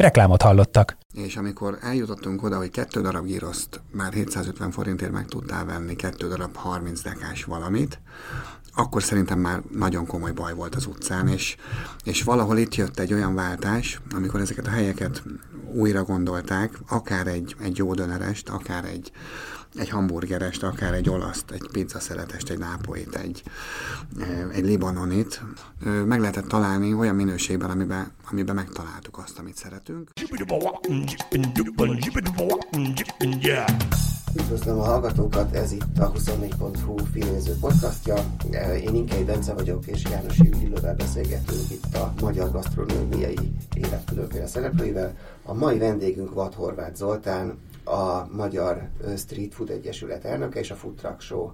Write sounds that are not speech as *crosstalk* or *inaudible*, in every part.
Reklámot hallottak. És amikor eljutottunk oda, hogy kettő darab gíroszt már 750 forintért meg tudtál venni, kettő darab 30 dekás valamit, akkor szerintem már nagyon komoly baj volt az utcán, és, és valahol itt jött egy olyan váltás, amikor ezeket a helyeket újra gondolták, akár egy, egy jó dönerest, akár egy, egy hamburgerest, akár egy olaszt, egy pizzaszeretest, egy nápoit, egy, egy libanonit, meg lehetett találni olyan minőségben, amiben, amiben megtaláltuk azt, amit szeretünk. Üdvözlöm a hallgatókat, ez itt a 24.hu filmnéző podcastja. Én Inkei Bence vagyok, és János Illővel beszélgetünk itt a magyar gasztronómiai élet különféle szereplőivel. A mai vendégünk Vad Horváth Zoltán, a Magyar Street Food Egyesület elnöke és a Food Truck Show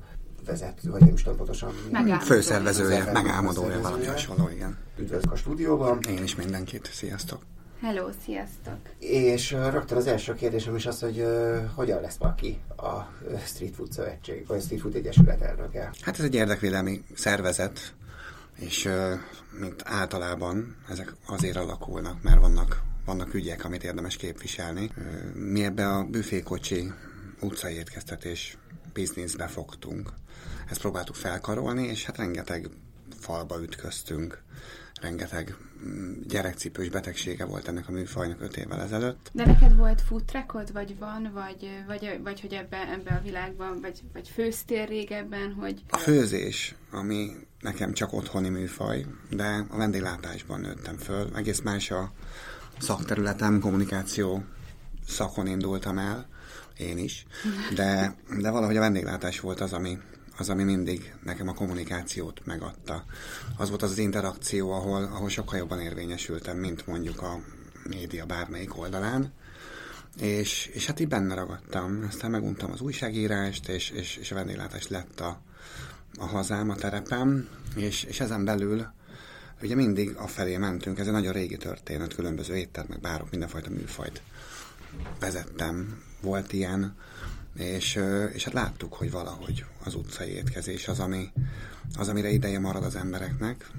vezető, vagy nem is tudom pontosan. Főszervezője, megálmodója, valami hasonló, igen. Üdvözlök a stúdióban. Én is mindenkit, sziasztok. Hello, sziasztok! És uh, rögtön az első kérdésem is az, hogy uh, hogyan lesz valaki a Street Food Szövetség, vagy a Street Food Egyesület elnöke? Hát ez egy érdekvédelmi szervezet, és uh, mint általában ezek azért alakulnak, mert vannak vannak ügyek, amit érdemes képviselni. Mi ebbe a büfékocsi utcai étkeztetés bizniszbe fogtunk. Ezt próbáltuk felkarolni, és hát rengeteg falba ütköztünk, rengeteg mm, gyerekcipős betegsége volt ennek a műfajnak öt évvel ezelőtt. De neked volt food trackod, vagy van, vagy, vagy, vagy hogy ebbe, ebbe a világban, vagy, vagy főztél régebben, hogy... A főzés, ami nekem csak otthoni műfaj, de a vendéglátásban nőttem föl. Egész más a, szakterületem, kommunikáció szakon indultam el, én is, de, de valahogy a vendéglátás volt az, ami, az, ami mindig nekem a kommunikációt megadta. Az volt az az interakció, ahol, ahol sokkal jobban érvényesültem, mint mondjuk a média bármelyik oldalán. És, és hát így benne ragadtam. Aztán meguntam az újságírást, és, és, és a vendéglátás lett a, a hazám, a terepem, és, és ezen belül ugye mindig afelé mentünk, ez egy nagyon régi történet, különböző éttermek, bárok, mindenfajta műfajt vezettem, volt ilyen, és, és hát láttuk, hogy valahogy az utcai étkezés az, ami, az, amire ideje marad az embereknek,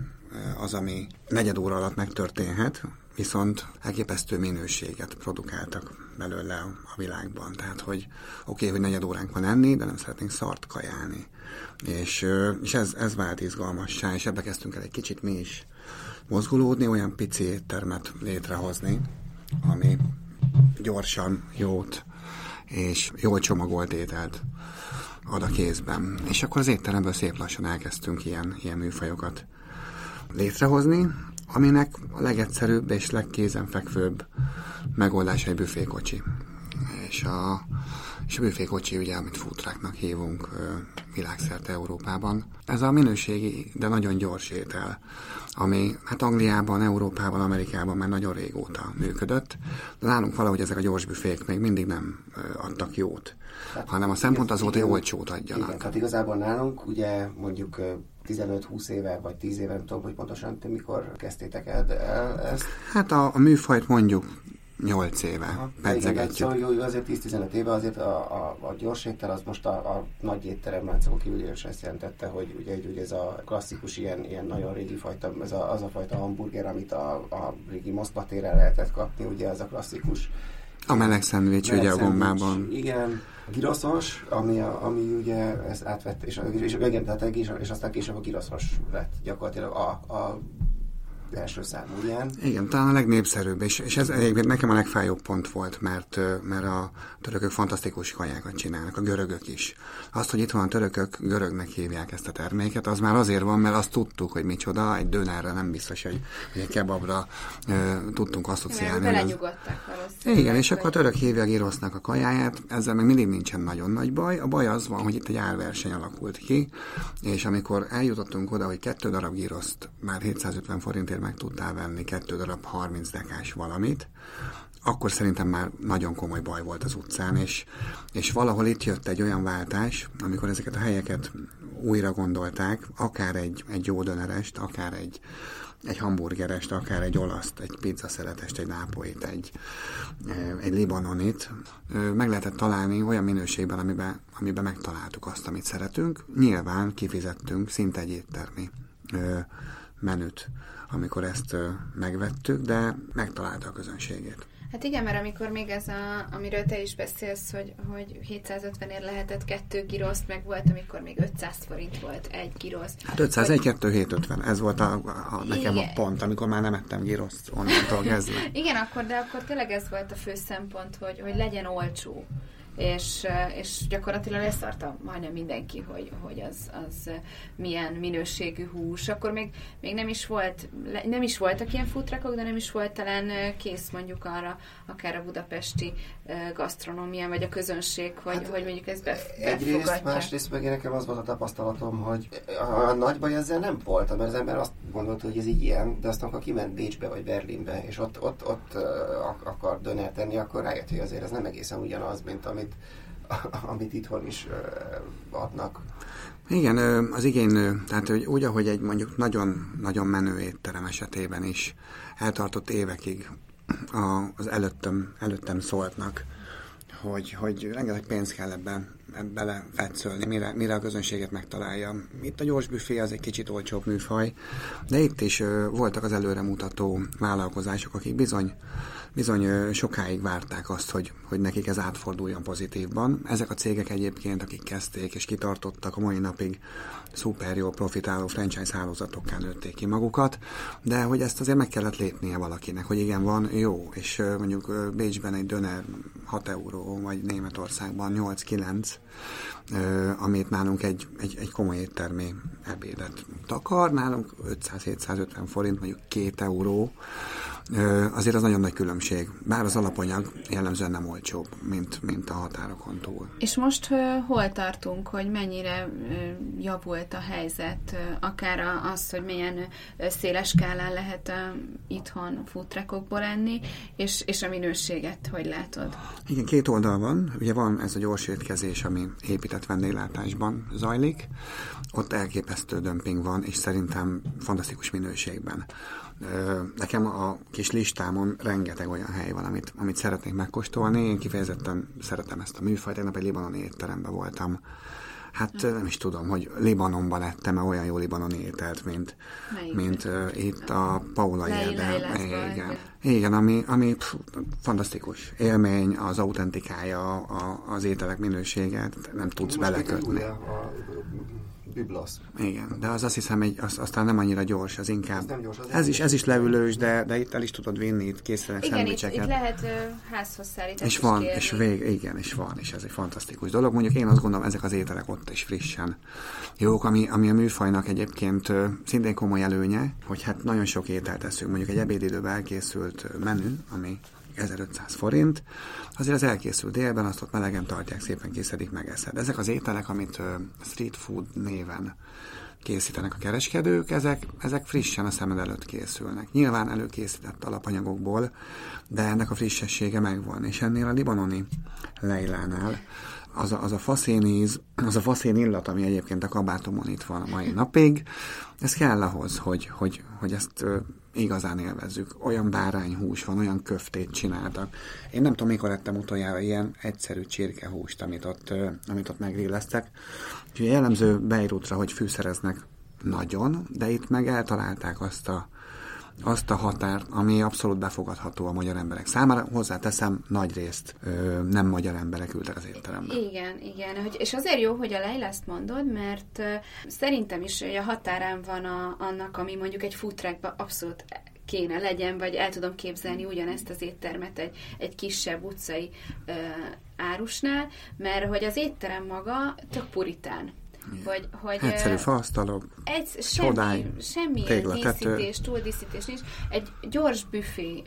az, ami negyed óra alatt megtörténhet, viszont elképesztő minőséget produkáltak belőle a világban. Tehát, hogy oké, okay, hogy negyed óránk van enni, de nem szeretnénk szart kajálni. És, és ez, ez vált izgalmassá, és ebbe kezdtünk el egy kicsit mi is mozgulódni, olyan pici éttermet létrehozni, ami gyorsan, jót és jól csomagolt ételt ad a kézben. És akkor az étteremből szép lassan elkezdtünk ilyen, ilyen műfajokat létrehozni, aminek a legegyszerűbb és legkézenfekvőbb megoldása egy büfékocsi. És a, és a büfékocsi, ugye, amit futráknak hívunk világszerte Európában. Ez a minőségi, de nagyon gyors étel, ami hát Angliában, Európában, Amerikában már nagyon régóta működött, de nálunk valahogy ezek a gyors büfék még mindig nem adtak jót, hát, hanem a szempont az volt, hogy olcsót adjanak. Igen, hát igazából nálunk ugye mondjuk 15-20 éve, vagy 10 éve, nem tudom, hogy pontosan te mikor kezdtétek el, el ezt? Hát a, a műfajt mondjuk 8 éve pedzegetjük. Szóval azért 10-15 éve azért a, a, a gyors étel az most a, a nagy étteremláncokon kívül is ezt jelentette, hogy ugye, ugye ez a klasszikus ilyen, ilyen nagyon régi fajta, ez a, az a fajta hamburger, amit a, a régi Moszkva téren lehetett kapni, ugye ez a klasszikus a meleg szendvics, ugye a gombában. Igen, a giraszos, ami, a, ami ugye ezt átvett, és, és, igen, tehát, és, és aztán később a giraszos lett gyakorlatilag a, a első számú ilyen. Igen, talán a legnépszerűbb, és, és ez egyébként nekem a legfájóbb pont volt, mert, mert a törökök fantasztikus kajákat csinálnak, a görögök is. Azt, hogy itt van a törökök, görögnek hívják ezt a terméket, az már azért van, mert azt tudtuk, hogy micsoda, egy dönerre nem biztos, hogy, hogy egy kebabra e, tudtunk asszociálni. Belenyugodtak Igen, és akkor a török hívja a girosznak a kajáját, ezzel még mindig nincsen nagyon nagy baj. A baj az van, hogy itt egy árverseny alakult ki, és amikor eljutottunk oda, hogy kettő darab giroszt már 750 forintért meg tudtál venni kettő darab 30 dekás valamit, akkor szerintem már nagyon komoly baj volt az utcán, és, és valahol itt jött egy olyan váltás, amikor ezeket a helyeket újra gondolták, akár egy, egy jó dönerest, akár egy, egy hamburgerest, akár egy olaszt, egy pizzaszeretest, egy nápoit, egy, egy libanonit, meg lehetett találni olyan minőségben, amiben, amiben megtaláltuk azt, amit szeretünk. Nyilván kifizettünk szinte egy éttermi menüt, amikor ezt megvettük, de megtalálta a közönségét. Hát igen, mert amikor még ez, a, amiről te is beszélsz, hogy, hogy 750 ér lehetett kettő giroszt, meg volt, amikor még 500 forint volt egy girosz. Hát 500, egy, kettő, 750, ez volt a, a, nekem igen. a pont, amikor már nem ettem giroszt onnantól kezdve. *laughs* igen, akkor, de akkor tényleg ez volt a fő szempont, hogy, hogy legyen olcsó és, és gyakorlatilag leszarta majdnem mindenki, hogy, hogy az, az milyen minőségű hús. Akkor még, még nem is volt, nem is voltak ilyen futrakok, de nem is volt talán kész mondjuk arra, akár a budapesti gasztronómia, vagy a közönség, hogy, hát, hogy mondjuk ezt befogadja. Egyrészt, másrészt meg nekem az volt a tapasztalatom, hogy a, a nagy baj ezzel nem volt, mert az ember azt gondolta, hogy ez így ilyen, de aztán, ha kiment Bécsbe vagy Berlinbe, és ott, ott, ott akar döner tenni, akkor rájött, hogy azért ez nem egészen ugyanaz, mint amit amit, *laughs* amit itthon is adnak. Igen, az igény. Tehát hogy úgy, ahogy egy mondjuk nagyon-nagyon menő étterem esetében is eltartott évekig az előttem, előttem szóltnak, hogy, hogy rengeteg pénz kell ebben bele fetszölni, mire, mire a közönséget megtalálja. Itt a gyors büfé az egy kicsit olcsóbb műfaj, de itt is voltak az előremutató vállalkozások, akik bizony bizony sokáig várták azt, hogy, hogy nekik ez átforduljon pozitívban. Ezek a cégek egyébként, akik kezdték és kitartottak a mai napig szuper jó profitáló franchise hálózatokká nőtték ki magukat, de hogy ezt azért meg kellett lépnie valakinek, hogy igen, van jó, és mondjuk Bécsben egy döner 6 euró, vagy Németországban 8-9, amit nálunk egy, egy, egy komoly éttermi ebédet takar, nálunk 500-750 forint, mondjuk 2 euró, azért az nagyon nagy különbség. Bár az alapanyag jellemzően nem olcsóbb, mint, mint a határokon túl. És most hol tartunk, hogy mennyire javult a helyzet, akár az, hogy milyen széles skálán lehet itthon futrekokból enni, és, és a minőséget, hogy látod? Igen, két oldal van. Ugye van ez a gyors étkezés, ami épített vendéglátásban zajlik. Ott elképesztő dömping van, és szerintem fantasztikus minőségben. Nekem a kis listámon rengeteg olyan hely van, amit, amit szeretnék megkóstolni. Én kifejezetten szeretem ezt a műfajt. Tegnap egy libanoni étteremben voltam. Hát nem is tudom, hogy Libanonban ettem-e olyan jó libanoni ételt, mint, mint uh, itt a Paula Érde. Igen, igen ami, ami pff, fantasztikus élmény, az autentikája, a, az ételek minősége, nem tudsz belekötni. A, biblasz. Igen, de az azt hiszem, egy, az, aztán nem annyira gyors, az inkább. Ez, nem gyors, az ez, is, ez is leülős, de, de itt el is tudod vinni, itt készülnek Igen, itt, itt lehet ö, házhoz szállítani. És van, és vég, igen, és van, és ez egy fantasztikus dolog. Mondjuk én azt gondolom, ezek az ételek ott is frissen jók, ami, ami a műfajnak egyébként ö, szintén komoly előnye, hogy hát nagyon sok ételt teszünk. Mondjuk egy ebédidőben elkészült menü, ami 1500 forint, azért az elkészül délben, azt ott melegen tartják, szépen készedik, megeszed. Ezek az ételek, amit street food néven készítenek a kereskedők, ezek, ezek frissen a szemed előtt készülnek. Nyilván előkészített alapanyagokból, de ennek a frissessége megvan. És ennél a libanoni lejlánál az a, az a faszéníz, az a faszén illat, ami egyébként a kabátomon itt van a mai napig, ez kell ahhoz, hogy, hogy, hogy ezt igazán élvezzük. Olyan bárányhús van, olyan köftét csináltak. Én nem tudom, mikor lettem utoljára ilyen egyszerű csirkehúst, amit ott, amit ott megrilleztek. Úgyhogy jellemző Beirutra, hogy fűszereznek nagyon, de itt meg eltalálták azt a azt a határt, ami abszolút befogadható a magyar emberek számára. Hozzáteszem, nagy részt ö, nem magyar emberek ültek az étterembe. Igen, igen. És azért jó, hogy a Leila ezt mondod, mert szerintem is hogy a határán van a, annak, ami mondjuk egy futrákban abszolút kéne legyen, vagy el tudom képzelni ugyanezt az éttermet egy, egy kisebb utcai ö, árusnál, mert hogy az étterem maga tök puritán. Hogy, hogy, Egyszerű faasztalok, egy, semmi, csodály, semmi díszítés, túldíszítés nincs. Egy gyors büfé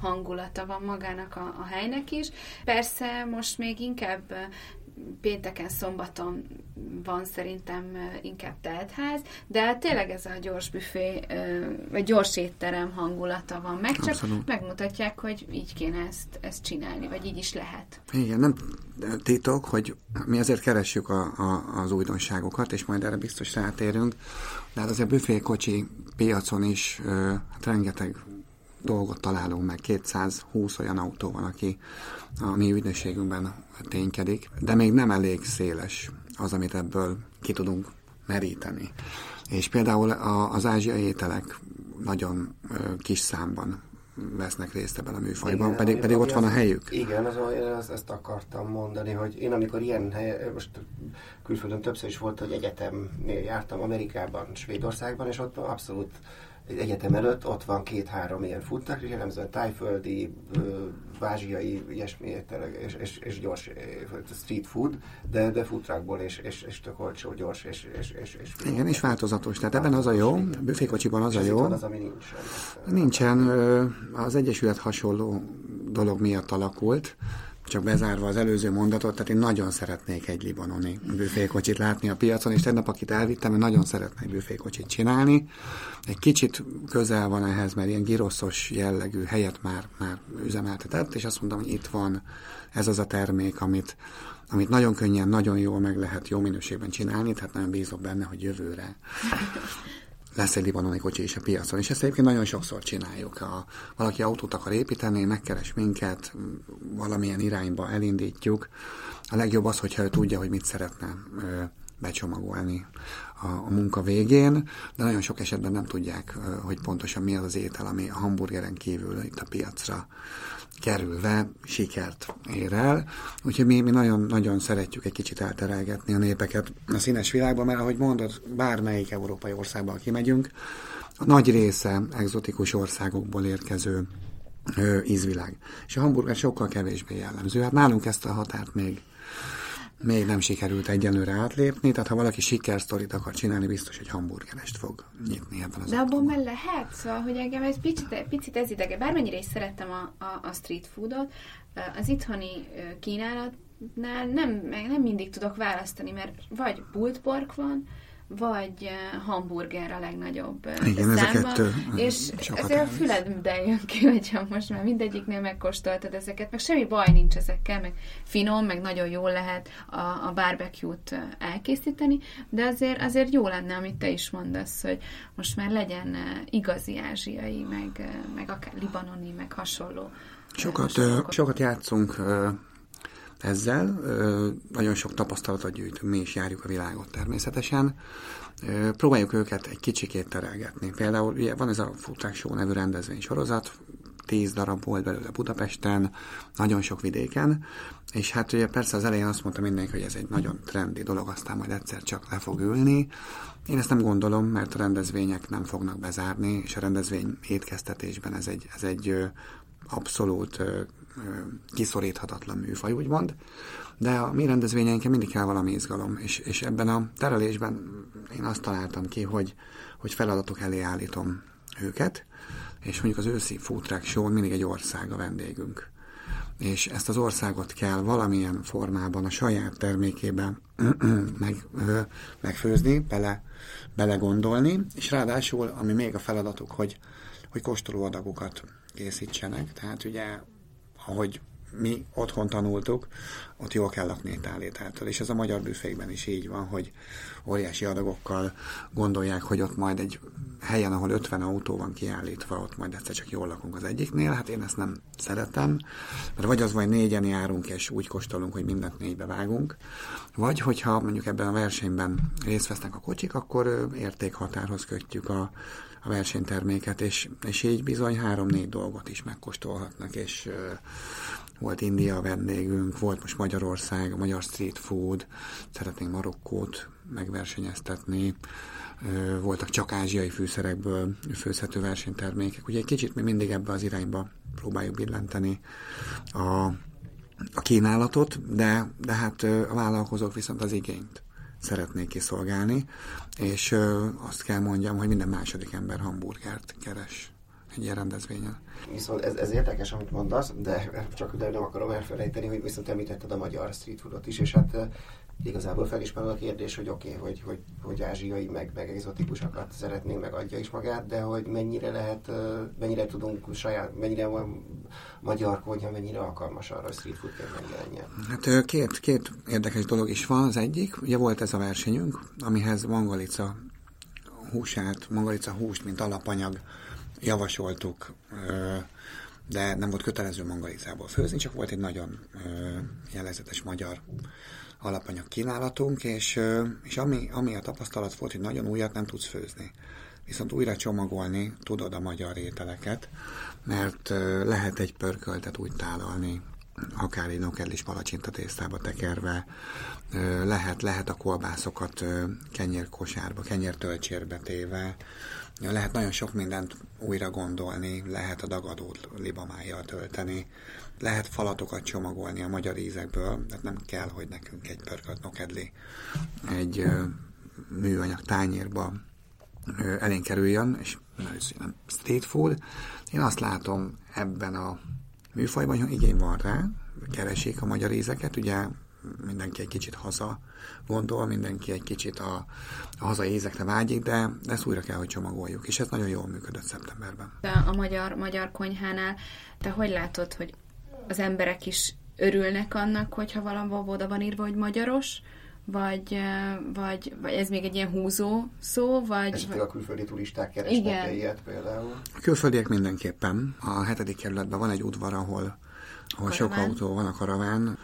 hangulata van magának a, a helynek is. Persze most még inkább pénteken, szombaton van szerintem inkább teltház, de tényleg ez a gyors büfé, vagy gyors étterem hangulata van meg, csak Abszolút. megmutatják, hogy így kéne ezt, ezt csinálni, vagy így is lehet. Igen, nem titok, hogy mi azért keressük a, a, az újdonságokat, és majd erre biztos rátérünk, de hát azért büfékocsi piacon is hát rengeteg dolgot találunk meg, 220 olyan autó van, aki a mi ügynökségünkben ténykedik, de még nem elég széles az, amit ebből ki tudunk meríteni. És például az ázsiai ételek nagyon kis számban vesznek részt ebben a műfajban, igen, pedig, pedig ott van a helyük. Igen, az, az, ezt akartam mondani, hogy én amikor ilyen hely, most külföldön többször is volt, hogy egyetemnél jártam Amerikában, Svédországban, és ott abszolút egyetem előtt ott van két-három ilyen futnak, és jellemzően tájföldi, ázsiai, ilyesmi ételek, és, és, és gyors street food, de, de futrakból, és, és, és tök olcsó, gyors, és, és, és, és Igen, és változatos. Tehát ebben az a jó, büfékocsiban az a jó. Az, ami nincsen. Nincsen. Az Egyesület hasonló dolog miatt alakult, csak bezárva az előző mondatot, tehát én nagyon szeretnék egy libanoni büfékocsit látni a piacon, és tegnap, akit elvittem, én nagyon szeretnék büfékocsit csinálni. Egy kicsit közel van ehhez, mert ilyen giroszos jellegű helyet már, már üzemeltetett, és azt mondtam, hogy itt van ez az a termék, amit, amit nagyon könnyen, nagyon jól meg lehet jó minőségben csinálni, tehát nagyon bízok benne, hogy jövőre lesz egy libanoni kocsi is a piacon. És ezt egyébként nagyon sokszor csináljuk. Ha valaki autót akar építeni, megkeres minket, valamilyen irányba elindítjuk. A legjobb az, hogyha ő tudja, hogy mit szeretne becsomagolni a, a munka végén, de nagyon sok esetben nem tudják, hogy pontosan mi az az étel, ami a hamburgeren kívül itt a piacra kerülve sikert ér el. Úgyhogy mi, mi nagyon, nagyon szeretjük egy kicsit elterelgetni a népeket a színes világban, mert ahogy mondod, bármelyik európai országban kimegyünk, a nagy része egzotikus országokból érkező ö, ízvilág. És a hamburger sokkal kevésbé jellemző. Hát nálunk ezt a határt még még nem sikerült egyenlőre átlépni, tehát ha valaki sikersztorit akar csinálni, biztos, hogy hamburgerest fog nyitni ebben az De abban már lehet, szóval, hogy engem ez picit, picit ez idege. Bármennyire is szerettem a, a, a street foodot, az itthoni kínálatnál nem, nem mindig tudok választani, mert vagy pultpork van, vagy hamburger a legnagyobb Igen, számban, ez a kettő. És ezért a füledbe jön ki, hogyha most már mindegyiknél megkóstoltad ezeket, meg semmi baj nincs ezekkel, meg finom, meg nagyon jól lehet a, a barbecue-t elkészíteni, de azért, azért jó lenne, amit te is mondasz, hogy most már legyen igazi ázsiai, meg, meg akár libanoni, meg hasonló. Sokat, sokat játszunk ezzel. Nagyon sok tapasztalatot gyűjtünk, mi is járjuk a világot természetesen. Próbáljuk őket egy kicsikét terelgetni. Például ugye van ez a Food Show nevű rendezvény sorozat, tíz darab volt belőle Budapesten, nagyon sok vidéken, és hát ugye persze az elején azt mondta mindenki, hogy ez egy nagyon trendi dolog, aztán majd egyszer csak le fog ülni. Én ezt nem gondolom, mert a rendezvények nem fognak bezárni, és a rendezvény étkeztetésben ez egy, ez egy abszolút kiszoríthatatlan műfaj, úgymond, de a mi rendezvényeinken mindig kell valami izgalom, és, és ebben a terelésben én azt találtam ki, hogy, hogy feladatok elé állítom őket, és mondjuk az őszi Food show mindig egy ország a vendégünk. És ezt az országot kell valamilyen formában a saját termékében *clears throat* meg, megfőzni, bele, belegondolni, és ráadásul, ami még a feladatuk, hogy, hogy kóstolóadagokat készítsenek. Tehát ugye ahogy mi otthon tanultuk, ott jól kell lakni egy tálétától. És ez a magyar büfékben is így van, hogy óriási adagokkal gondolják, hogy ott majd egy helyen, ahol 50 autó van kiállítva, ott majd egyszer csak jól lakunk az egyiknél. Hát én ezt nem szeretem, mert vagy az vagy négyen járunk, és úgy kóstolunk, hogy mindent négybe vágunk, vagy hogyha mondjuk ebben a versenyben részt vesznek a kocsik, akkor értékhatárhoz kötjük a a versenyterméket, és, és így bizony három-négy dolgot is megkóstolhatnak, és volt India vendégünk, volt most Magyarország, a magyar street food, szeretnénk Marokkót megversenyeztetni, voltak csak ázsiai fűszerekből főzhető versenytermékek. Ugye egy kicsit mi mindig ebbe az irányba próbáljuk billenteni a, a kínálatot, de, de hát a vállalkozók viszont az igényt szeretnék kiszolgálni, és ö, azt kell mondjam, hogy minden második ember hamburgert keres. egy ilyen rendezvényen. Viszont ez, ez érdekes, amit mondasz, de csak de nem akarom elfelejteni, hogy viszont említetted a magyar street foodot is, és hát igazából fel is a kérdés, hogy oké, okay, hogy, hogy, hogy ázsiai, meg, meg egzotikusokat szeretnénk, meg adja is magát, de hogy mennyire lehet, mennyire tudunk saját, mennyire van magyar konyha, mennyire alkalmas arra, hogy street food kell megjelenjen. Hát két, két érdekes dolog is van. Az egyik, ugye volt ez a versenyünk, amihez mangalica húsát, mangalica húst, mint alapanyag javasoltuk, de nem volt kötelező mangalicából főzni, csak volt egy nagyon jellegzetes magyar alapanyag kínálatunk, és, és ami, ami a tapasztalat volt, hogy nagyon újat nem tudsz főzni. Viszont újra csomagolni tudod a magyar ételeket, mert lehet egy pörköltet úgy tálalni, akár egy nokedlis palacsinta tésztába tekerve, lehet, lehet a kolbászokat kenyérkosárba, kenyértölcsérbe téve, lehet nagyon sok mindent újra gondolni, lehet a dagadót libamájjal tölteni, lehet falatokat csomagolni a magyar ízekből, tehát nem kell, hogy nekünk egy pörkölt nokedli egy ö, műanyag tányérba ö, elénk kerüljön, és nem street food. Én azt látom ebben a műfajban, hogy igény van rá, keresik a magyar ízeket, ugye mindenki egy kicsit haza gondol, mindenki egy kicsit a, a hazai ízekre vágyik, de ezt újra kell, hogy csomagoljuk, és ez nagyon jól működött szeptemberben. A magyar, magyar konyhánál te hogy látod, hogy az emberek is örülnek annak, hogyha valahol oda van írva, hogy magyaros, vagy, vagy, vagy ez még egy ilyen húzó szó, vagy... Esetleg a külföldi turisták keresnek ilyet például? A külföldiek mindenképpen. A hetedik kerületben van egy udvar, ahol, ahol sok autó van, a karaván.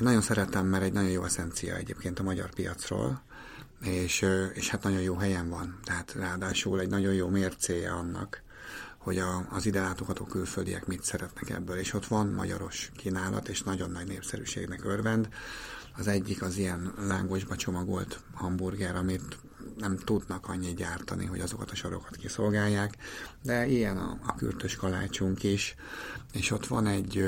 Én nagyon szeretem, mert egy nagyon jó eszencia egyébként a magyar piacról, és, és hát nagyon jó helyen van. Tehát ráadásul egy nagyon jó mércéje annak, hogy a, az ide látogató külföldiek mit szeretnek ebből, és ott van magyaros kínálat, és nagyon nagy népszerűségnek örvend. Az egyik az ilyen lángosba csomagolt hamburger, amit nem tudnak annyit gyártani, hogy azokat a sorokat kiszolgálják, de ilyen a, a kürtös kalácsunk is, és ott van egy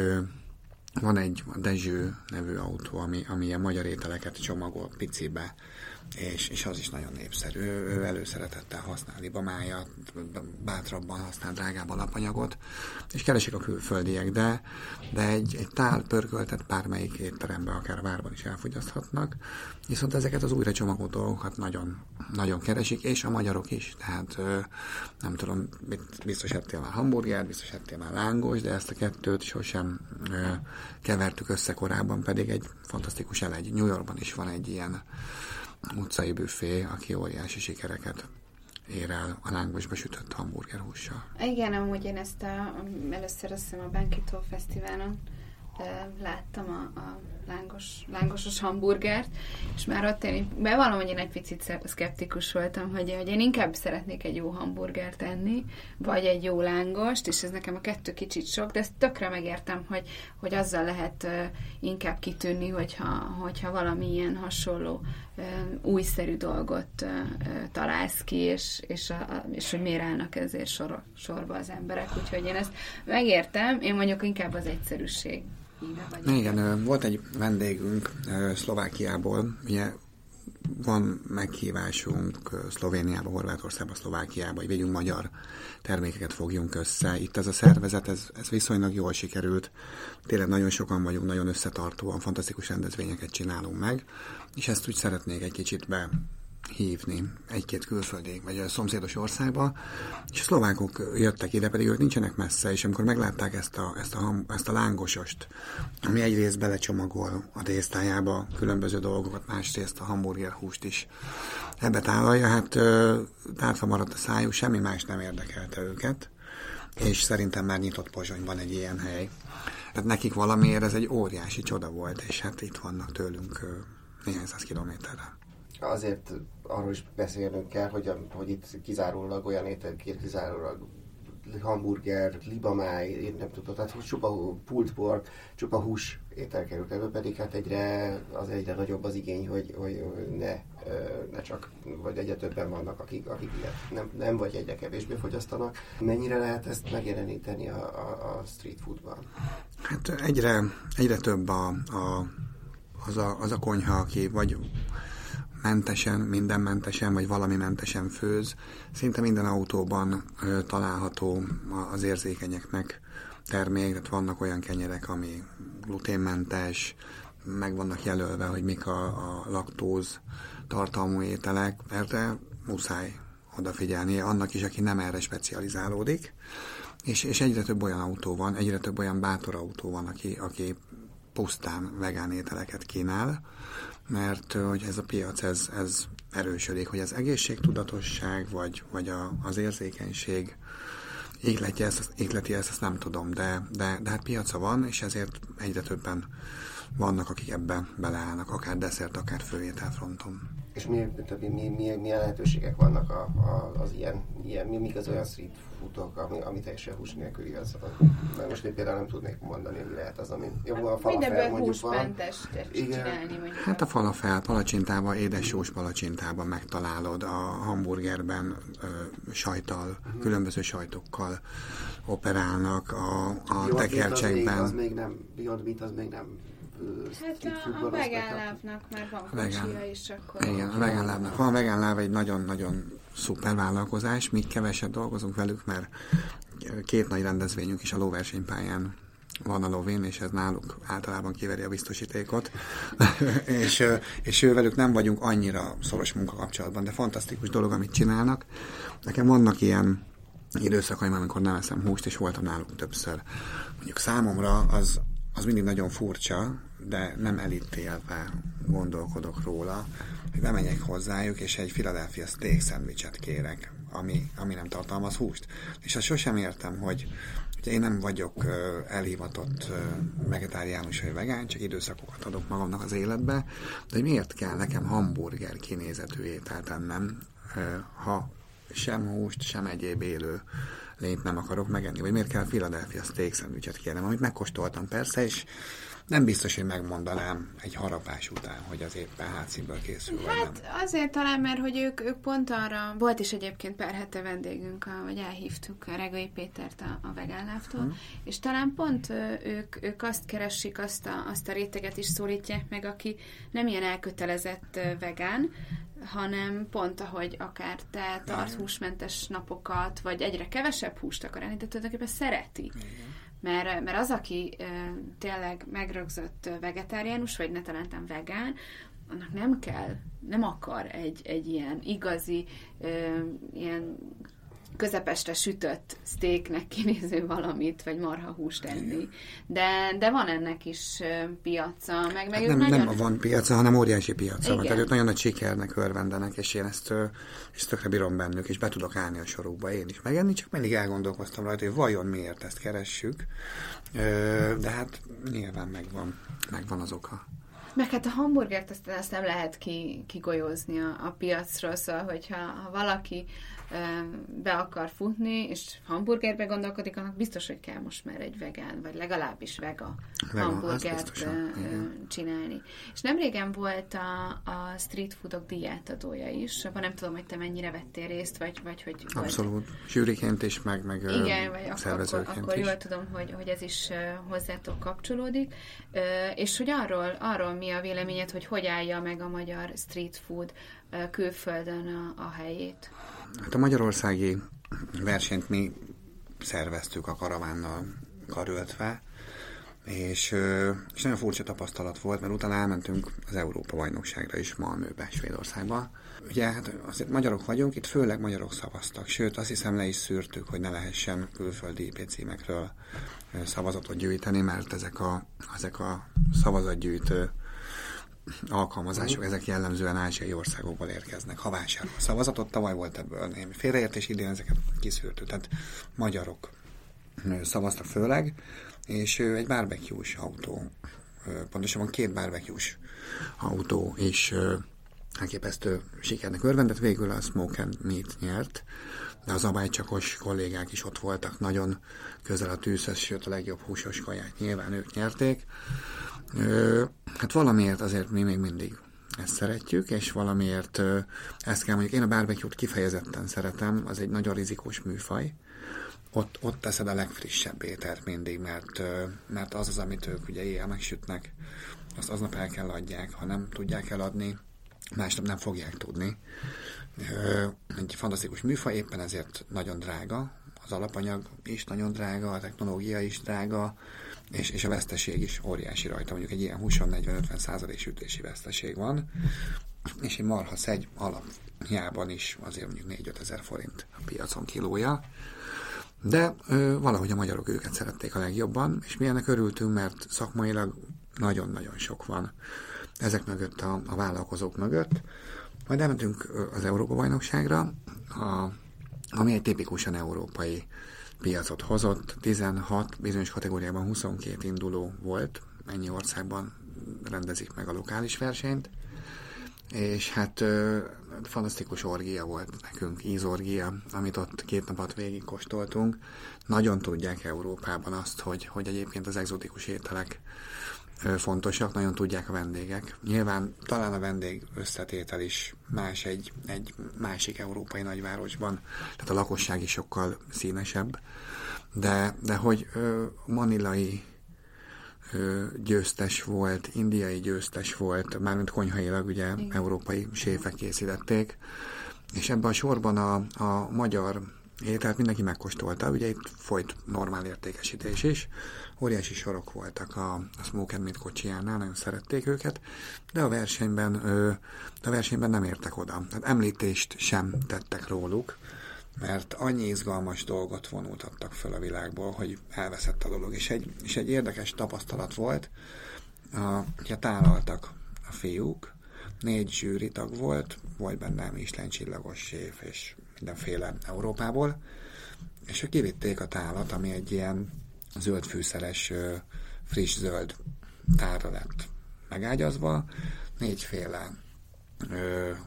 van egy Dezső nevű autó, ami, ami ilyen magyar ételeket csomagol picibe, és, és az is nagyon népszerű. Ő, ő előszeretettel használ libamájat, bátrabban használ drágább alapanyagot, és keresik a külföldiek, de, de egy, egy tál pörköltet bármelyik étteremben, akár várban is elfogyaszthatnak, viszont ezeket az újra csomagolt dolgokat nagyon, nagyon keresik, és a magyarok is. Tehát nem tudom, biztos ettél már hamburgert, biztos ettél már lángos, de ezt a kettőt sosem kevertük össze korábban, pedig egy fantasztikus elegy. New Yorkban is van egy ilyen utcai büfé, aki óriási sikereket ér el a lángosba sütött hamburgerhússal. Igen, amúgy én ezt a, először azt hiszem a Bankito Fesztiválon láttam a, a lángos, lángosos hamburgert, és már ott én bevallom, hogy én egy picit szkeptikus voltam, hogy, hogy én inkább szeretnék egy jó hamburgert enni, vagy egy jó lángost, és ez nekem a kettő kicsit sok, de ezt tökre megértem, hogy, hogy azzal lehet inkább kitűnni, hogyha, hogyha valami ilyen hasonló újszerű dolgot találsz ki, és, és, a, és hogy miért állnak ezért sor, sorba az emberek. Úgyhogy én ezt megértem, én mondjuk inkább az egyszerűség vagy. Igen, volt egy vendégünk Szlovákiából, ugye van meghívásunk Szlovéniába, Horvátországba, Szlovákiába, hogy vegyünk magyar termékeket fogjunk össze. Itt ez a szervezet, ez, ez viszonylag jól sikerült. Tényleg nagyon sokan vagyunk, nagyon összetartóan, fantasztikus rendezvényeket csinálunk meg, és ezt úgy szeretnék egy kicsit be hívni egy-két külföldi, vagy a szomszédos országba, és a szlovákok jöttek ide, pedig ők nincsenek messze, és amikor meglátták ezt a, ezt a, ezt a lángosost, ami egyrészt belecsomagol a tésztájába különböző dolgokat, másrészt a hamburger húst is ebbe tálalja, hát tárva maradt a szájú, semmi más nem érdekelte őket, és szerintem már nyitott Pozsonyban egy ilyen hely. Tehát nekik valamiért ez egy óriási csoda volt, és hát itt vannak tőlünk néhány száz kilométerre azért arról is beszélnünk kell, hogy, hogy itt kizárólag olyan étel, kizárólag hamburger, libamáj, én nem tudom, tehát csupa pulled pork, csupa hús étel került elő, pedig hát egyre, az egyre nagyobb az igény, hogy, hogy ne, ne csak, vagy egyre többen vannak, akik, akik ilyet nem, nem vagy egyre kevésbé fogyasztanak. Mennyire lehet ezt megjeleníteni a, a, a street foodban? Hát egyre, egyre több a, a, az, a, az a konyha, aki vagy mentesen, mindenmentesen, vagy valami mentesen főz. Szinte minden autóban található az érzékenyeknek termék, tehát vannak olyan kenyerek, ami gluténmentes, meg vannak jelölve, hogy mik a, a laktóz tartalmú ételek, erre muszáj odafigyelni, annak is, aki nem erre specializálódik. És, és egyre több olyan autó van, egyre több olyan bátor autó van, aki, aki pusztán vegán ételeket kínál, mert hogy ez a piac, ez, ez erősödik, hogy az egészségtudatosság, vagy, vagy a, az érzékenység égleti ezt, égleti ezt, ezt nem tudom, de, de, de hát piaca van, és ezért egyre többen vannak, akik ebbe beleállnak, akár desszert, akár főételfronton. És mi, többi, mi, mi, milyen lehetőségek vannak a, a, az ilyen, ilyen mi, mik az olyan street foodok, ami, ami teljesen hús nélküli az, mert most én például nem tudnék mondani, mi lehet az, ami jó, a falafel mondjuk van. csinálni mondjuk. Hát a falafel palacsintában, édes sós palacsintában megtalálod, a hamburgerben ö, sajtal, uh-huh. különböző sajtokkal operálnak, a, a tekercsekben. Az még nem, Beyond Meat az még nem Hát a, a vegán lávnak már van kocsia is, akkor... Igen, a vegán lávnak van. A vegán láv egy nagyon-nagyon szuper vállalkozás. Mi keveset dolgozunk velük, mert két nagy rendezvényünk is a lóversenypályán van a lovén, és ez náluk általában kiveri a biztosítékot, *laughs* és, és ővelük nem vagyunk annyira szoros munkakapcsolatban, de fantasztikus dolog, amit csinálnak. Nekem vannak ilyen időszakaim, amikor nem eszem húst, és voltam náluk többször. Mondjuk számomra az, az mindig nagyon furcsa, de nem elítélve gondolkodok róla, hogy bemegyek hozzájuk, és egy Philadelphia steak szendvicset kérek, ami, ami nem tartalmaz húst. És azt sosem értem, hogy ugye én nem vagyok elhivatott vegetáriánus vagy vegán, csak időszakokat adok magamnak az életbe, de hogy miért kell nekem hamburger kinézetű ételt ennem, ha sem húst, sem egyéb élő lényt nem akarok megenni, vagy miért kell Philadelphia steak szendvicset kérnem, amit megkóstoltam persze, és nem biztos, hogy megmondanám egy harapás után, hogy az éppen hátszínből készül, hát, nem. azért talán, mert hogy ők, ők pont arra, volt is egyébként pár hete vendégünk, a, vagy elhívtuk a Regai Pétert a, a vegánláftól, hmm. és talán pont ők, ők azt keresik, azt a, azt a réteget is szólítják meg, aki nem ilyen elkötelezett vegán, hanem pont ahogy akár te tart húsmentes napokat, vagy egyre kevesebb húst akar enni, de tulajdonképpen szereti. Igen. Mert, mert az, aki ö, tényleg megrögzött vegetáriánus, vagy ne találtam vegán, annak nem kell, nem akar egy, egy ilyen igazi, ilyen közepestre sütött steaknek kinéző valamit, vagy marhahúst enni. De, de van ennek is piaca, meg, meg hát nem, nagyon... nem van piaca, hanem óriási piaca van. Tehát ők nagyon nagy sikernek örvendenek, és én ezt, ezt tökre bírom bennük, és be tudok állni a sorukba én is megenni, csak mindig elgondolkoztam rajta, hogy vajon miért ezt keressük. De hát nyilván megvan, megvan az oka. Meg hát a hamburgert azt, azt nem lehet ki, kigolyózni a, a piacról, szóval hogyha ha valaki be akar futni, és hamburgerbe gondolkodik, annak biztos, hogy kell most már egy vegán, vagy legalábbis vega, vega hamburgert csinálni. És nem régen volt a, a street foodok diátadója is, abban nem tudom, hogy te mennyire vettél részt, vagy, vagy hogy... Abszolút. Zsűriként is, meg, meg Igen, vagy akkor, akkor, akkor jól tudom, hogy, hogy ez is hozzátok kapcsolódik. És hogy arról, arról mi a véleményed, hogy hogy állja meg a magyar street food külföldön a, a helyét? Hát a magyarországi versenyt mi szerveztük a karavánnal karöltve, és, és nagyon furcsa tapasztalat volt, mert utána elmentünk az Európa bajnokságra is Malmöbe, Svédországba. Ugye hát azért magyarok vagyunk, itt főleg magyarok szavaztak, sőt azt hiszem le is szűrtük, hogy ne lehessen külföldi IP címekről szavazatot gyűjteni, mert ezek a, ezek a szavazatgyűjtő alkalmazások, ezek jellemzően ázsiai országokból érkeznek, ha vásárol szavazatot. Tavaly volt ebből némi félreértés, idén ezeket kiszűrtük. Tehát magyarok szavaztak főleg, és egy barbecue autó, pontosabban két barbecue autó és elképesztő sikernek örvendett, végül a Smoke and Meat nyert, de az abálycsakos kollégák is ott voltak, nagyon közel a tűzhöz, sőt a legjobb húsos kaját nyilván ők nyerték. Hát valamiért azért mi még mindig ezt szeretjük, és valamiért ezt kell mondjuk, én a barbecue-t kifejezetten szeretem, az egy nagyon rizikós műfaj, ott, ott teszed a legfrissebb ételt mindig, mert, mert az az, amit ők ugye éjjel megsütnek, azt aznap el kell adják, ha nem tudják eladni, másnap nem fogják tudni. Egy fantasztikus műfaj, éppen ezért nagyon drága, az alapanyag is nagyon drága, a technológia is drága, és, és a veszteség is óriási rajta. Mondjuk egy ilyen 20-40-50 százalék sütési veszteség van, és egy marha szegy alapjában is azért mondjuk 4-5 ezer forint a piacon kilója. De ö, valahogy a magyarok őket szerették a legjobban, és mi ennek örültünk, mert szakmailag nagyon-nagyon sok van ezek mögött, a, a vállalkozók mögött. Majd elmentünk az Európa-bajnokságra, ami egy tipikusan európai piacot hozott. 16, bizonyos kategóriában 22 induló volt, ennyi országban rendezik meg a lokális versenyt, és hát ö, fantasztikus orgia volt nekünk, ízorgia, amit ott két napot végig kóstoltunk. Nagyon tudják Európában azt, hogy, hogy egyébként az egzotikus ételek fontosak, nagyon tudják a vendégek. Nyilván talán a vendég összetétel is más egy, egy másik európai nagyvárosban, tehát a lakosság is sokkal színesebb, de, de hogy ö, manilai ö, győztes volt, indiai győztes volt, mármint konyhailag ugye Igen. európai séfek készítették, és ebben a sorban a, a magyar ételt mindenki megkóstolta, ugye itt folyt normál értékesítés is, óriási sorok voltak a, a Smoke and Meat kocsijánál, nagyon szerették őket, de a versenyben, de a versenyben nem értek oda. Tehát említést sem tettek róluk, mert annyi izgalmas dolgot vonultattak föl a világból, hogy elveszett a dolog. És egy, és egy érdekes tapasztalat volt, a, ugye tálaltak a fiúk, négy zsűri tag volt, volt benne Michelin csillagos séf és mindenféle Európából, és ők kivitték a tálat, ami egy ilyen zöld fűszeres, friss zöld tárra lett megágyazva, négyféle,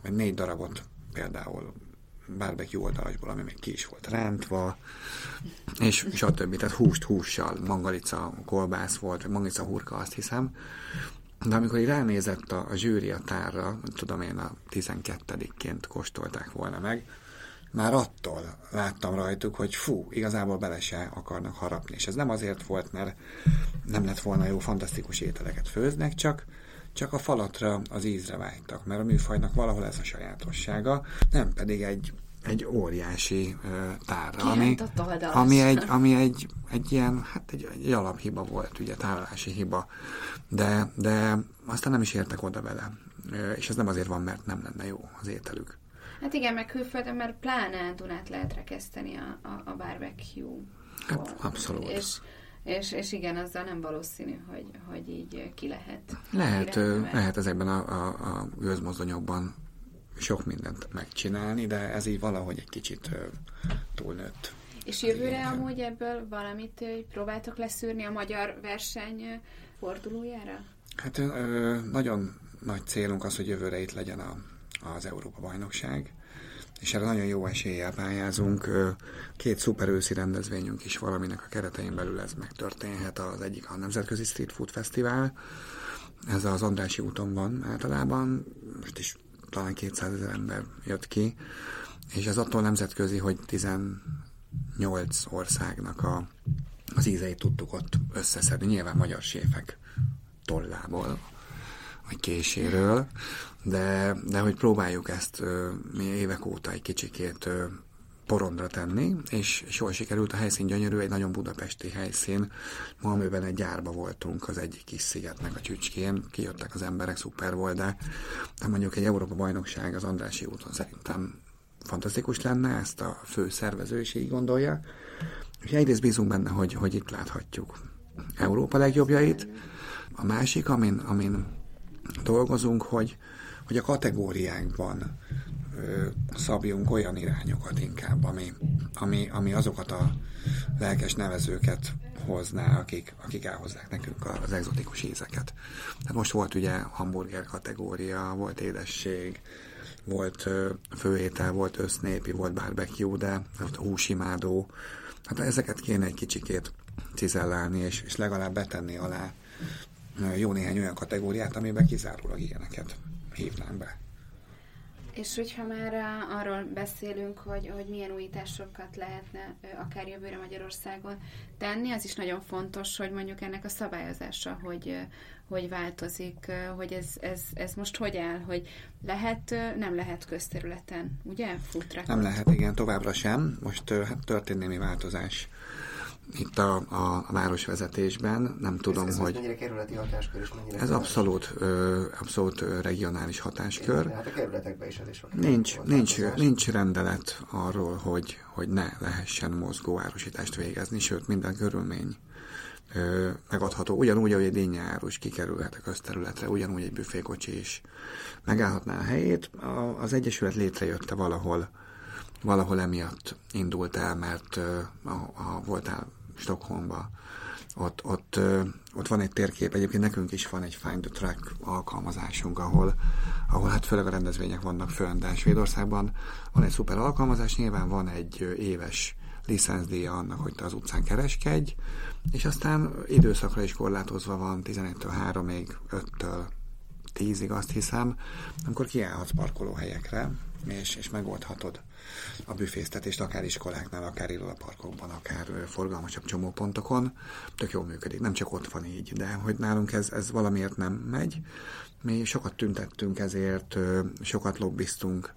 vagy négy darabot például barbecue oldalásból, ami még ki is volt rántva, és stb. Tehát húst hússal, mangalica, kolbász volt, vagy mangalica hurka, azt hiszem. De amikor így ránézett a, a zsűri a tárra, tudom én a 12-ként kóstolták volna meg, már attól láttam rajtuk, hogy fú, igazából bele se akarnak harapni. És ez nem azért volt, mert nem lett volna jó, fantasztikus ételeket főznek, csak, csak a falatra, az ízre vágytak, mert a műfajnak valahol ez a sajátossága, nem pedig egy, egy óriási uh, tárra, ami, ami, egy, ami egy, egy ilyen, hát egy, egy alaphiba volt, ugye, tárolási hiba, de, de aztán nem is értek oda vele, és ez nem azért van, mert nem lenne jó az ételük. Hát igen, meg külföldön, mert pláne Dunát lehet rekeszteni a, a, a barbecue. Hát, abszolút. És, és, és igen, azzal nem valószínű, hogy, hogy így ki lehet. Lehet, ö, lehet ezekben a, a, a gőzmozdonyokban sok mindent megcsinálni, de ez így valahogy egy kicsit túlnőtt. És jövőre igen. amúgy ebből valamit próbáltok leszűrni a magyar verseny fordulójára? Hát ö, nagyon nagy célunk az, hogy jövőre itt legyen a az Európa-bajnokság, és erre nagyon jó eséllyel pályázunk. Két szuper őszi rendezvényünk is valaminek a keretein belül ez megtörténhet. Az egyik a Nemzetközi Street Food Fesztivál, ez az Andrási úton van általában, most is talán 200 ezer ember jött ki, és ez attól nemzetközi, hogy 18 országnak a, az ízeit tudtuk ott összeszedni, nyilván magyar séfek tollából, vagy késéről, de, de hogy próbáljuk ezt mi évek óta egy kicsikét porondra tenni, és, és jól sikerült a helyszín gyönyörű, egy nagyon budapesti helyszín. Ma, amiben egy gyárba voltunk az egyik kis szigetnek a csücskén, kijöttek az emberek, szuper volt, de, de mondjuk egy Európa bajnokság az Andrási úton szerintem fantasztikus lenne, ezt a fő szervező is így gondolja. És egyrészt bízunk benne, hogy, hogy itt láthatjuk Európa legjobbjait. A másik, amin, amin dolgozunk, hogy, hogy a kategóriákban ö, szabjunk olyan irányokat inkább, ami, ami, ami azokat a lelkes nevezőket hozná, akik, akik elhozzák nekünk az exotikus ízeket. Tehát most volt ugye hamburger kategória, volt édesség, volt főétel, volt össznépi, volt barbecue, de volt húsimádó. Hát ezeket kéne egy kicsikét cizellálni, és, és legalább betenni alá jó néhány olyan kategóriát, amiben kizárólag ilyeneket hívnám be. És hogyha már uh, arról beszélünk, hogy, hogy milyen újításokat lehetne akár jövőre Magyarországon tenni, az is nagyon fontos, hogy mondjuk ennek a szabályozása, hogy, hogy változik, hogy ez, ez, ez most hogy áll, hogy lehet, nem lehet közterületen, ugye, futrakot? Nem lehet, igen, továbbra sem. Most hát történt némi változás itt a, a, a városvezetésben, nem tudom, ez, ez hogy... mennyire kerületi hatáskör, és mennyire... Ez abszolút, ö, abszolút regionális hatáskör. Hát a kerületekben is ez is Nincs, nincs, nincs rendelet arról, hogy, hogy ne lehessen mozgóárusítást végezni, sőt, minden körülmény ö, megadható. Ugyanúgy, ahogy egy dinnyárus kikerülhet a közterületre, ugyanúgy egy büfékocsi is megállhatná a helyét. A, az Egyesület létrejötte valahol valahol emiatt indult el, mert ha, voltál Stockholmba, ott, ott, ott van egy térkép, egyébként nekünk is van egy Find the Track alkalmazásunk, ahol, ahol hát főleg a rendezvények vannak fönn, de Svédországban van egy szuper alkalmazás, nyilván van egy éves licenszdíja annak, hogy te az utcán kereskedj, és aztán időszakra is korlátozva van 11-től 3-ig, 5-től 10-ig azt hiszem, amikor kiállhatsz parkolóhelyekre, és, és megoldhatod a büfésztetést, akár iskoláknál, akár irodaparkokban, akár forgalmasabb csomópontokon. Tök jól működik, nem csak ott van így, de hogy nálunk ez, ez valamiért nem megy. Mi sokat tüntettünk ezért, sokat lobbiztunk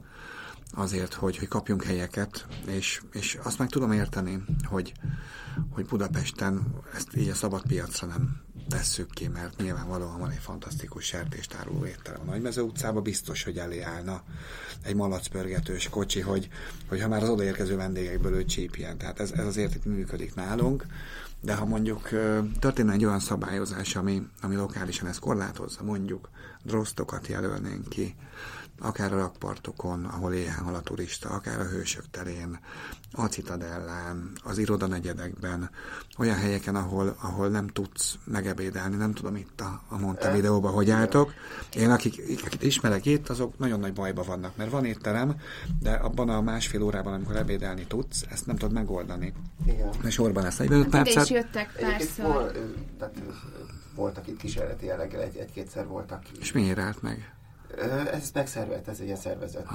azért, hogy, hogy kapjunk helyeket, és, és azt meg tudom érteni, hogy, hogy Budapesten ezt így a szabad piacra nem tesszük ki, mert nyilvánvalóan van egy fantasztikus sertéstároló étterem a Nagymező utcában, biztos, hogy elé állna egy malacpörgetős kocsi, hogy, hogy ha már az odaérkező vendégekből ő csípjen. Tehát ez, ez azért itt működik nálunk, de ha mondjuk történne egy olyan szabályozás, ami, ami lokálisan ezt korlátozza, mondjuk drosztokat jelölnénk ki, akár a rakpartokon, ahol éhen hal a turista, akár a Hősök terén, a Citadellán, az irodanegyedekben, olyan helyeken, ahol, ahol nem tudsz megebédelni, nem tudom itt a, a Monte videóban, hogy álltok. Én, akik, akik ismerek itt, azok nagyon nagy bajba vannak, mert van étterem, de abban a másfél órában, amikor ebédelni tudsz, ezt nem tudod megoldani. Igen. Mert sorban lesz 45 hát percet. is jöttek párszor. voltak itt kísérleti jelleggel, egy, egy-kétszer voltak. És miért állt meg? Ez megszervelt, ez egy ilyen szervezet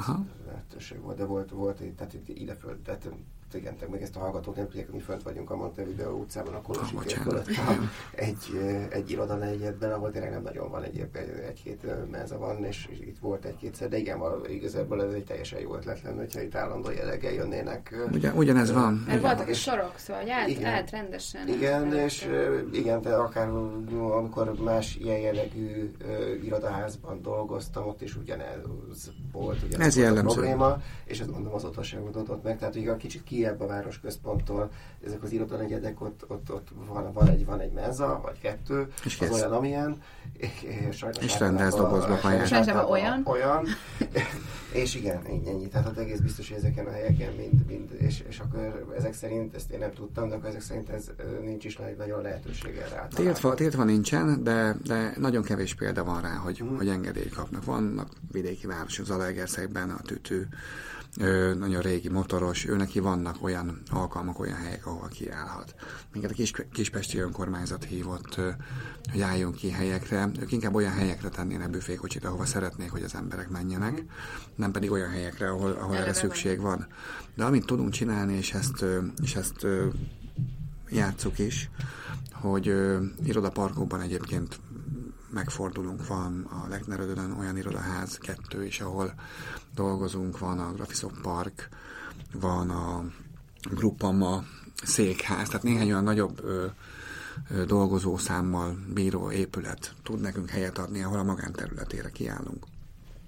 lehetőség volt, de volt, volt tehát ide föl, tehát igen, meg ezt a hallgatók nem tudják, mi fönt vagyunk a Montevideo utcában, a Kolosi fölött egy, egy iroda negyedben, ahol tényleg nem nagyon van egy, egy-két menza van, és itt volt egy-kétszer, de igen, igazából ez egy teljesen jó ötlet lenne, hogyha itt állandó jelleggel jönnének. Ugyan, ugyanez van. Mert voltak is sorok, szóval állt, igen, állt rendesen. Igen, és igen, de akár amikor más ilyen jellegű irodaházban dolgoztam, ott is ugyanez volt, ugyanez ez volt a probléma, és ezt mondom az otthonságot adott meg, tehát hogy a kicsit ki kiebb a városközponttól, ezek az irodanegyedek, ott, ott, ott van, van, egy, van egy menza, vagy kettő, és az olyan, amilyen, és, és rendelsz dobozba pályán. olyan. Olyan, *laughs* és igen, ennyi. Tehát az egész biztos, hogy ezeken a helyeken mind, mind és, és akkor ezek szerint, ezt én nem tudtam, de akkor ezek szerint ez nincs is nagyon lehetőség erre Tiltva, tiltva nincsen, de, de nagyon kevés példa van rá, hogy, hmm. hogy engedélyt kapnak. Vannak vidéki városok, Zalaegerszegben a tütű, ö, nagyon régi motoros, ő neki vannak olyan alkalmak, olyan helyek, ahol kiállhat. Minket a Kis, Kispesti önkormányzat hívott, ö, hogy álljunk ki helyekre. Ők inkább olyan helyekre tennének büfékocsit, ahova szeretnék, hogy az emberek menjenek, nem pedig olyan helyekre, ahol, ahol erre szükség van. De amit tudunk csinálni, és ezt, ö, és ezt ö, játszuk is, hogy ö, irodaparkokban egyébként megfordulunk, van a Leknerödön olyan irodaház, kettő is, ahol dolgozunk, van a Graphisoft Park, van a Gruppama székház, tehát néhány olyan nagyobb ö, ö, dolgozószámmal bíró épület tud nekünk helyet adni, ahol a magánterületére kiállunk.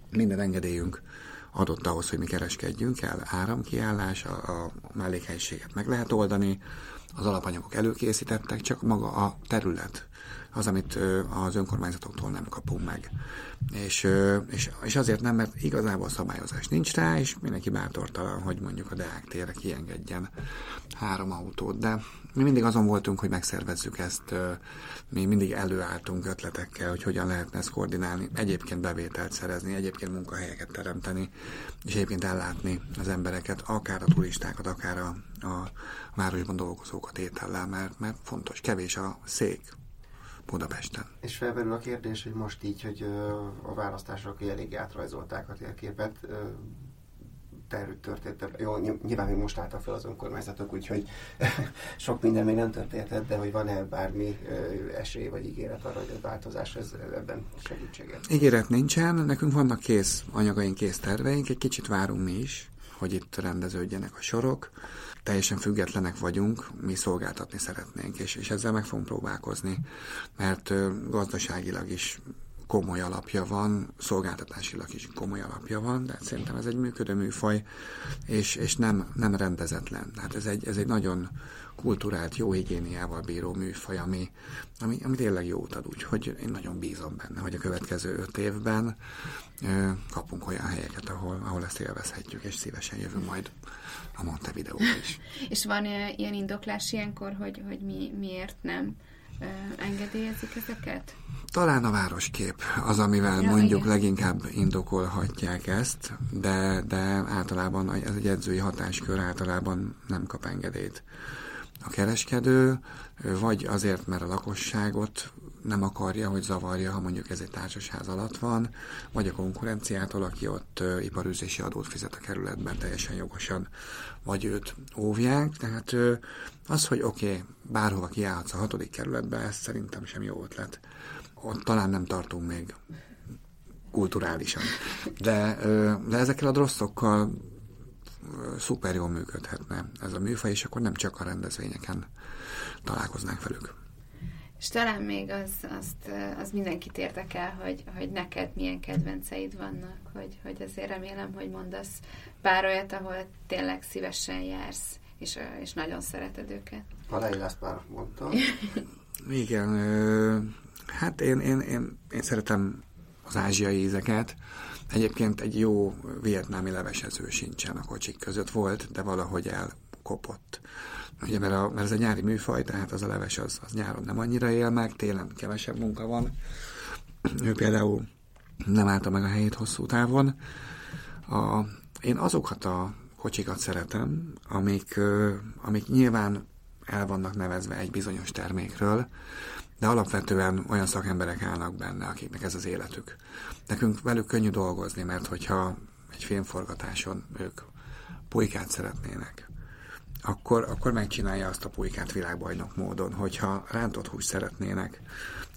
Minden engedélyünk adott ahhoz, hogy mi kereskedjünk el. Áramkiállás, a, a mellékhelyiséget meg lehet oldani, az alapanyagok előkészítettek, csak maga a terület az, amit az önkormányzatoktól nem kapunk meg. És, és, és azért nem, mert igazából szabályozás nincs rá, és mindenki bátortalan, hogy mondjuk a Deák térre kiengedjen három autót, de mi mindig azon voltunk, hogy megszervezzük ezt, mi mindig előálltunk ötletekkel, hogy hogyan lehetne ezt koordinálni, egyébként bevételt szerezni, egyébként munkahelyeket teremteni, és egyébként ellátni az embereket, akár a turistákat, akár a, a városban dolgozókat étellel, mert, mert fontos, kevés a szék, Budapesten. És felmerül a kérdés, hogy most így, hogy a választások elég átrajzolták a térképet, történt, jó, ny- nyilván még most álltak fel az önkormányzatok, úgyhogy *laughs* sok minden még nem történt, de hogy van-e bármi esély vagy ígéret arra, hogy a változás ez, ebben segítséget? Ígéret nincsen, nekünk vannak kész anyagaink, kész terveink, egy kicsit várunk mi is, hogy itt rendeződjenek a sorok. Teljesen függetlenek vagyunk, mi szolgáltatni szeretnénk, és, és ezzel meg fogunk próbálkozni, mert gazdaságilag is komoly alapja van, szolgáltatásilag is komoly alapja van, de szerintem ez egy működő műfaj, és, és nem, nem rendezetlen. Hát ez egy, ez egy nagyon kulturált, jó higiéniával bíró műfaj, ami, ami, ami tényleg jót ad, úgyhogy én nagyon bízom benne, hogy a következő öt évben ö, kapunk olyan helyeket, ahol, ahol ezt élvezhetjük, és szívesen jövünk majd a Montevideo is. *laughs* És van ö, ilyen indoklás ilyenkor, hogy, hogy mi, miért nem ö, engedélyezik ezeket? Talán a városkép az, amivel Ja, mondjuk igen. leginkább indokolhatják ezt, de, de általában ez egy edzői hatáskör általában nem kap engedélyt. A kereskedő vagy azért, mert a lakosságot nem akarja, hogy zavarja, ha mondjuk ez egy társasház alatt van, vagy a konkurenciától, aki ott ö, iparűzési adót fizet a kerületben teljesen jogosan, vagy őt óvják. Tehát az, hogy oké, okay, bárhova kiállhatsz a hatodik kerületbe, ez szerintem sem jó ötlet. Ott talán nem tartunk még kulturálisan. De, de ezekkel a drosszokkal szuper jól működhetne ez a műfaj, és akkor nem csak a rendezvényeken találkoznánk velük. És talán még az, azt, az mindenkit érdekel, hogy, hogy neked milyen kedvenceid vannak, hogy, hogy azért remélem, hogy mondasz pár olyat, ahol tényleg szívesen jársz, és, és nagyon szereted őket. Palai azt már mondtam. *laughs* Igen, hát én, én, én, én szeretem az ázsiai ízeket. Egyébként egy jó vietnámi levesező sincsen a kocsik között volt, de valahogy elkopott. Ugye, mert, a, mert ez egy nyári műfaj, tehát az a leves az, az nyáron nem annyira él meg, télen kevesebb munka van. Ő például nem állta meg a helyét hosszú távon. A, én azokat a kocsikat szeretem, amik, amik nyilván el vannak nevezve egy bizonyos termékről, de alapvetően olyan szakemberek állnak benne, akiknek ez az életük. Nekünk velük könnyű dolgozni, mert hogyha egy filmforgatáson ők pulykát szeretnének, akkor, akkor megcsinálja azt a pulykát világbajnok módon. Hogyha rántott húst szeretnének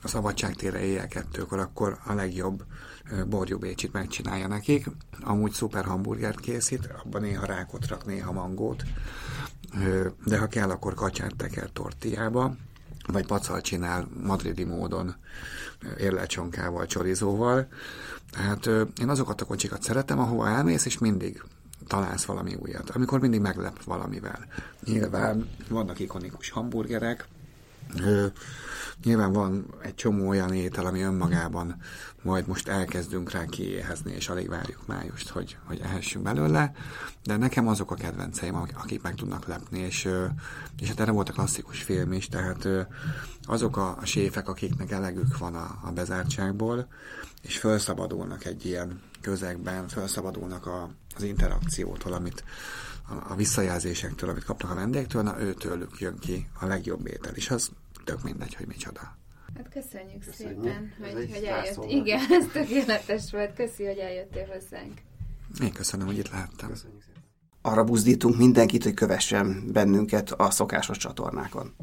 a szabadságtére éjjel kettőkor, akkor a legjobb ö, borjú bécsit megcsinálja nekik. Amúgy szuper hamburgert készít, abban néha rákot rak, néha mangót, de ha kell, akkor kacsát teker tortillába, vagy pacal csinál madridi módon ö, érlelcsonkával, csorizóval. Tehát ö, én azokat a kocsikat szeretem, ahova elmész, és mindig találsz valami újat, amikor mindig meglep valamivel. Nyilván vannak ikonikus hamburgerek, nyilván van egy csomó olyan étel, ami önmagában majd most elkezdünk rá kiéhezni, és alig várjuk májust, hogy, hogy ehessünk belőle, de nekem azok a kedvenceim, ak- akik meg tudnak lepni, és, és hát erre volt a klasszikus film is, tehát azok a, a séfek, akiknek elegük van a, a bezártságból, és felszabadulnak egy ilyen közegben, felszabadulnak a, az interakciótól, amit a, visszajelzésektől, amit kapnak a vendégektől, na őtőlük jön ki a legjobb étel, és az tök mindegy, hogy micsoda. Hát köszönjük, Köszönjük. szépen, Ez hogy, hogy eljött. Igen, ez tökéletes volt. Köszi, hogy eljöttél hozzánk. Én köszönöm, hogy itt lehettem. Köszönjük szépen. Arra buzdítunk mindenkit, hogy kövessen bennünket a szokásos csatornákon.